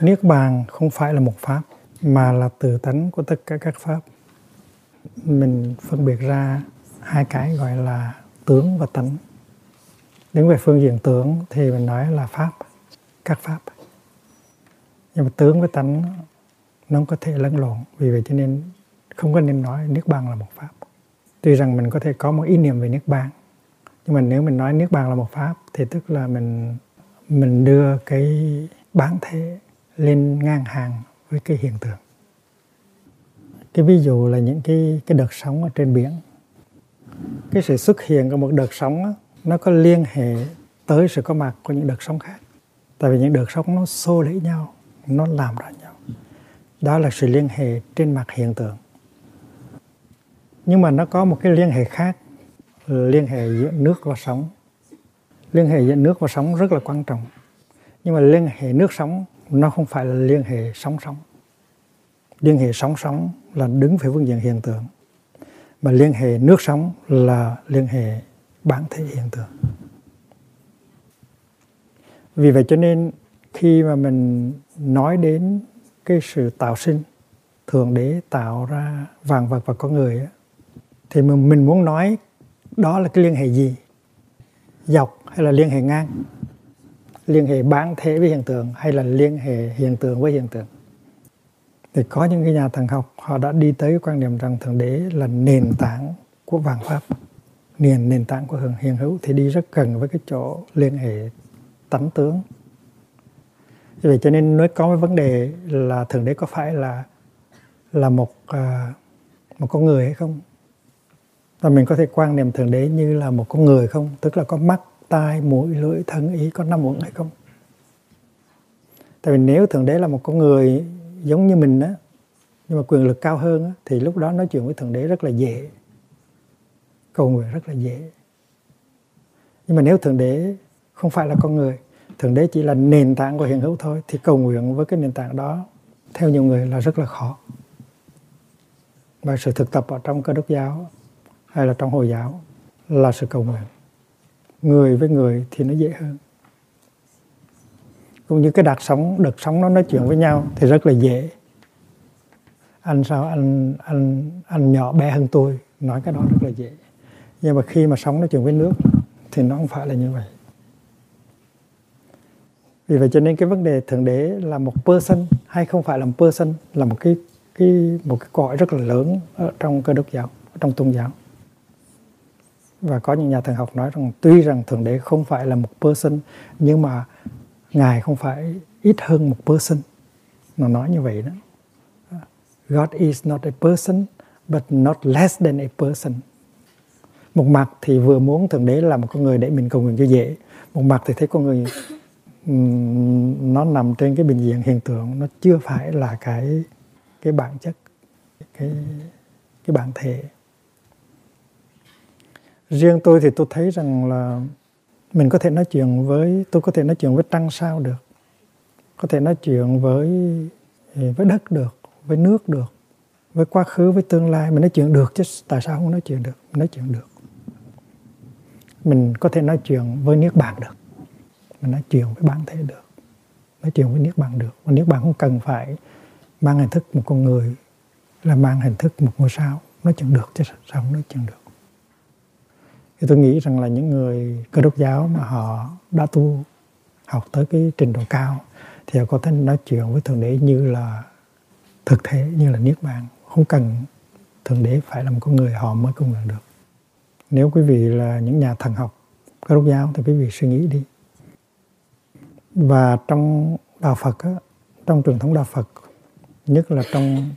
niết bàn không phải là một pháp, mà là từ tánh của tất cả các pháp. Mình phân biệt ra hai cái gọi là tướng và tánh. Đứng về phương diện tướng thì mình nói là pháp, các pháp. Nhưng mà tướng với tánh nó có thể lẫn lộn, vì vậy cho nên không có nên nói niết bàn là một pháp. Tuy rằng mình có thể có một ý niệm về niết bàn, nhưng mà nếu mình nói niết bàn là một pháp thì tức là mình mình đưa cái bản thể lên ngang hàng với cái hiện tượng. Cái ví dụ là những cái cái đợt sóng ở trên biển. Cái sự xuất hiện của một đợt sóng đó, nó có liên hệ tới sự có mặt của những đợt sóng khác. Tại vì những đợt sóng nó xô đẩy nhau nó làm ra nhau. Đó là sự liên hệ trên mặt hiện tượng. Nhưng mà nó có một cái liên hệ khác liên hệ giữa nước và sóng. Liên hệ giữa nước và sóng rất là quan trọng. Nhưng mà liên hệ nước sóng nó không phải là liên hệ sóng sóng. Liên hệ sóng sóng là đứng về phương diện hiện tượng, mà liên hệ nước sóng là liên hệ bản thể hiện tượng. Vì vậy cho nên khi mà mình nói đến cái sự tạo sinh thường đế tạo ra vàng vật và con người thì mình muốn nói đó là cái liên hệ gì? Dọc hay là liên hệ ngang? Liên hệ bản thể với hiện tượng hay là liên hệ hiện tượng với hiện tượng. Thì có những cái nhà thần học, họ đã đi tới quan điểm rằng thượng đế là nền tảng của vạn pháp. Nền nền tảng của hưởng hiện hữu thì đi rất gần với cái chỗ liên hệ tánh tướng. Vì vậy cho nên nói có cái vấn đề là thượng đế có phải là là một à, một con người hay không? Và mình có thể quan niệm thượng đế như là một con người không? Tức là có mắt tai mũi lưỡi thân ý có năm uẩn hay không? Tại vì nếu thượng đế là một con người giống như mình á nhưng mà quyền lực cao hơn á, thì lúc đó nói chuyện với thượng đế rất là dễ. Cầu nguyện rất là dễ. Nhưng mà nếu thượng đế không phải là con người thượng đế chỉ là nền tảng của hiện hữu thôi thì cầu nguyện với cái nền tảng đó theo nhiều người là rất là khó. Và sự thực tập ở trong cơ đốc giáo hay là trong hồi giáo là sự cầu nguyện người với người thì nó dễ hơn. Cũng như cái đạt sống, đợt sống nó nói chuyện với nhau thì rất là dễ. Anh sao? Anh anh anh nhỏ bé hơn tôi, nói cái đó rất là dễ. Nhưng mà khi mà sống nói chuyện với nước thì nó không phải là như vậy. Vì vậy cho nên cái vấn đề thượng đế là một person hay không phải là một person là một cái cái, một cái cõi rất là lớn ở trong cơ đốc giáo, trong tôn giáo và có những nhà thần học nói rằng tuy rằng thượng đế không phải là một person, nhưng mà ngài không phải ít hơn một person. Nó nói như vậy đó. God is not a person, but not less than a person. Một mặt thì vừa muốn thượng đế là một con người để mình cầu nguyện cho dễ. Một mặt thì thấy con người nó nằm trên cái bình diện hiện tượng, nó chưa phải là cái cái bản chất, cái cái bản thể riêng tôi thì tôi thấy rằng là mình có thể nói chuyện với, tôi có thể nói chuyện với trăng sao được. Có thể nói chuyện với với đất được, với nước được, với quá khứ, với tương lai. Mình nói chuyện được chứ tại sao không nói chuyện được? Mình nói chuyện được. Mình có thể nói chuyện với niết bàn được. Mình nói chuyện với bản thể được. Nói chuyện với niết bàn được. Và niết bàn không cần phải mang hình thức một con người, là mang hình thức một ngôi sao. Nói chuyện được chứ sao không nói chuyện được? Thì tôi nghĩ rằng là những người cơ đốc giáo mà họ đã tu học tới cái trình độ cao thì họ có thể nói chuyện với thượng đế như là thực thể như là niết bàn. Không cần thượng đế phải là một con người họ mới công nhận được. Nếu quý vị là những nhà thần học cơ đốc giáo thì quý vị suy nghĩ đi. Và trong đạo Phật á, trong truyền thống đạo Phật nhất là trong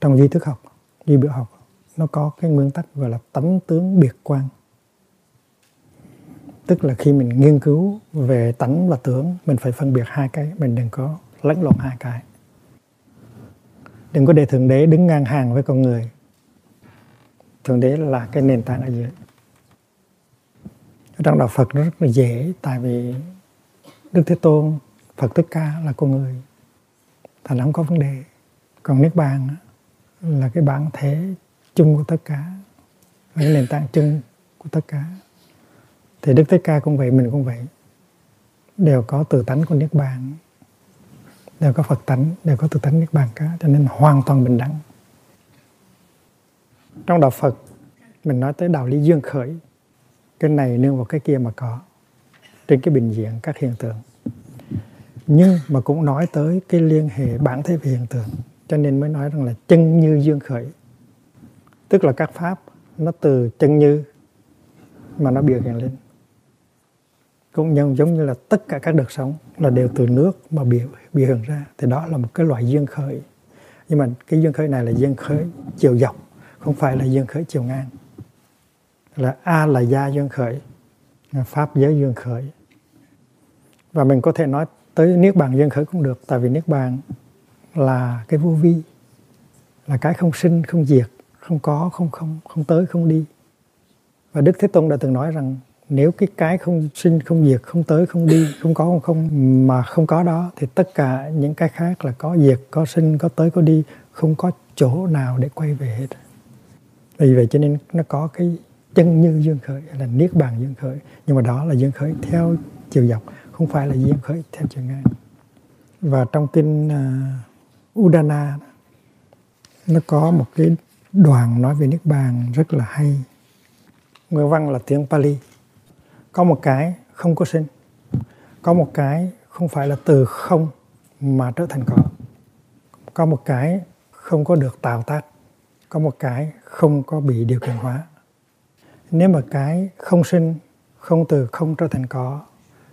trong duy thức học duy biểu học nó có cái nguyên tắc gọi là tánh tướng biệt quan tức là khi mình nghiên cứu về tánh và tướng, mình phải phân biệt hai cái, mình đừng có lẫn lộn hai cái. Đừng có để thượng đế đứng ngang hàng với con người. Thượng đế là cái nền tảng ở dưới. Trong đạo phật nó rất là dễ, tại vì đức thế tôn, phật Thích Ca là con người, thành không có vấn đề. Còn niết bàn là cái bản thể chung của tất cả, là cái nền tảng chung của tất cả thì đức thích ca cũng vậy, mình cũng vậy. Đều có từ tánh của niết bàn. Đều có phật tánh, đều có từ tánh niết bàn cả, cho nên hoàn toàn bình đẳng. Trong đạo phật, mình nói tới đạo lý dương khởi. Cái này nương vào cái kia mà có. Trên cái bình diện các hiện tượng. Nhưng mà cũng nói tới cái liên hệ bản thể về hiện tượng. Cho nên mới nói rằng là chân như dương khởi. Tức là các pháp, nó từ chân như mà nó biểu hiện lên cũng nhân giống như là tất cả các đợt sống là đều từ nước mà bị bị hưởng ra. Thì đó là một cái loại duyên khởi. Nhưng mà cái duyên khởi này là duyên khởi chiều dọc, không phải là duyên khởi chiều ngang. Là a là gia duyên khởi, pháp giới duyên khởi. Và mình có thể nói tới niết bàn duyên khởi cũng được, tại vì niết bàn là cái vô vi, là cái không sinh, không diệt, không có, không không không tới, không đi. Và đức thế tôn đã từng nói rằng nếu cái cái không sinh không diệt không tới không đi không có không không mà không có đó thì tất cả những cái khác là có diệt có sinh có tới có đi không có chỗ nào để quay về hết. Vì vậy cho nên nó có cái chân như dương khởi là niết bàn dương khởi. Nhưng mà đó là dương khởi theo chiều dọc không phải là dương khởi theo chiều ngang. Và trong kinh uh, Udana nó có một cái đoàn nói về niết bàn rất là hay. Nguyên văn là tiếng Pali có một cái không có sinh. Có một cái không phải là từ không mà trở thành có. Có một cái không có được tạo tác. Có một cái không có bị điều kiện hóa. Nếu mà cái không sinh, không từ không trở thành có,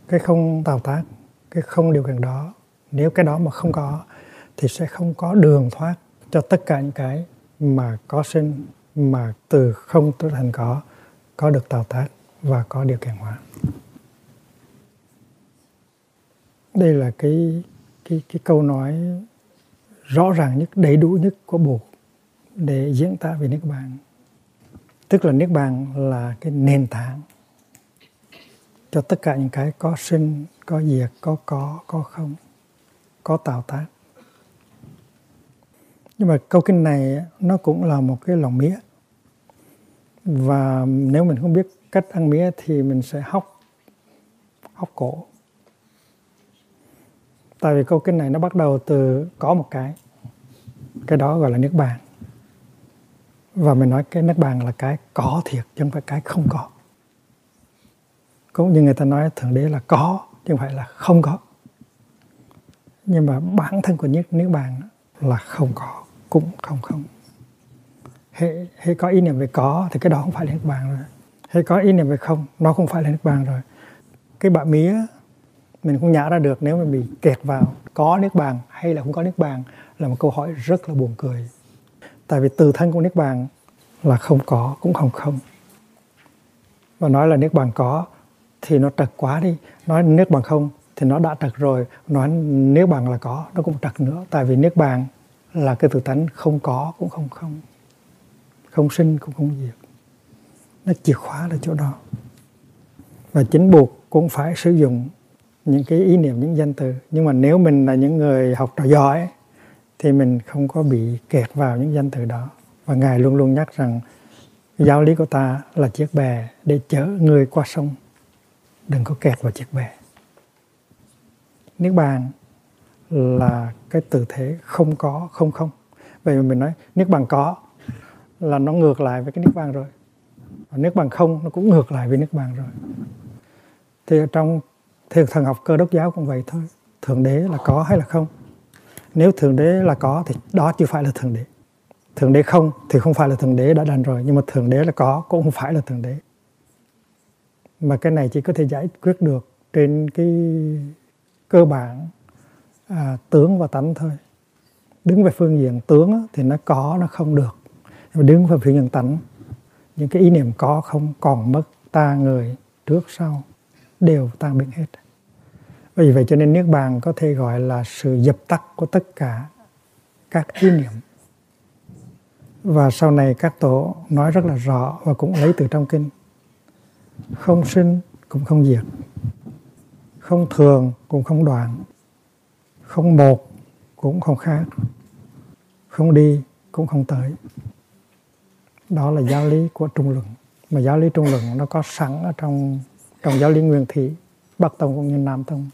cái không tạo tác, cái không điều kiện đó, nếu cái đó mà không có, thì sẽ không có đường thoát cho tất cả những cái mà có sinh, mà từ không trở thành có có được tạo tác và có điều kiện hóa. Đây là cái cái cái câu nói rõ ràng nhất, đầy đủ nhất của bộ để diễn tả về niết bàn. Tức là niết bàn là cái nền tảng cho tất cả những cái có sinh, có diệt, có có có không, có tạo tác. Nhưng mà câu kinh này nó cũng là một cái lòng mía và nếu mình không biết cách ăn mía thì mình sẽ hóc hóc cổ. Tại vì câu kinh này nó bắt đầu từ có một cái cái đó gọi là nước bàn. Và mình nói cái nước bàn là cái có thiệt chứ không phải cái không có. Cũng như người ta nói thượng đế là có chứ không phải là không có. Nhưng mà bản thân của nước nước bàn là không có cũng không không. Hệ, hệ có ý niệm về có thì cái đó không phải là nước bàn rồi hay có ý niệm về không? Nó không phải là nước bàn rồi. Cái bạ mía, mình không nhả ra được nếu mình bị kẹt vào có nước bàn hay là không có nước bàn là một câu hỏi rất là buồn cười. Tại vì từ thân của nước bàn là không có, cũng không không. Và nói là nước bàn có thì nó trật quá đi. Nói nước bàn không thì nó đã trật rồi. Nói nước bàn là có, nó cũng trật nữa. Tại vì nước bàn là cái tự tánh không có, cũng không không. Không sinh, cũng không diệt nó chìa khóa là chỗ đó. Và chính buộc cũng phải sử dụng những cái ý niệm, những danh từ. Nhưng mà nếu mình là những người học trò giỏi thì mình không có bị kẹt vào những danh từ đó. Và ngài luôn luôn nhắc rằng, giáo lý của ta là chiếc bè để chở người qua sông. Đừng có kẹt vào chiếc bè. Niết bàn là cái từ thế không có, không không. Vậy mà mình nói niết bàn có là nó ngược lại với cái niết bàn rồi và nước bằng không nó cũng ngược lại với nước bằng rồi. Thì trong thiền thần học cơ đốc giáo cũng vậy thôi. Thượng đế là có hay là không? Nếu thượng đế là có thì đó chưa phải là thượng đế. Thượng đế không thì không phải là thượng đế đã đành rồi nhưng mà thượng đế là có cũng không phải là thượng đế. Mà cái này chỉ có thể giải quyết được trên cái cơ bản à, tướng và tánh thôi. Đứng về phương diện tướng thì nó có nó không được. Nhưng mà đứng về phương diện tánh những cái ý niệm có không còn mất ta người trước sau, đều tan biến hết. Vì vậy cho nên niết bàn có thể gọi là sự dập tắt của tất cả các ý niệm. Và sau này các tổ nói rất là rõ và cũng lấy từ trong kinh. Không sinh cũng không diệt, không thường cũng không đoạn, không một cũng không khác, không đi cũng không tới đó là giáo lý của trung luận. Mà giáo lý trung luận nó có sẵn ở trong trong giáo lý nguyên thủy, bắc tông cũng như nam tông.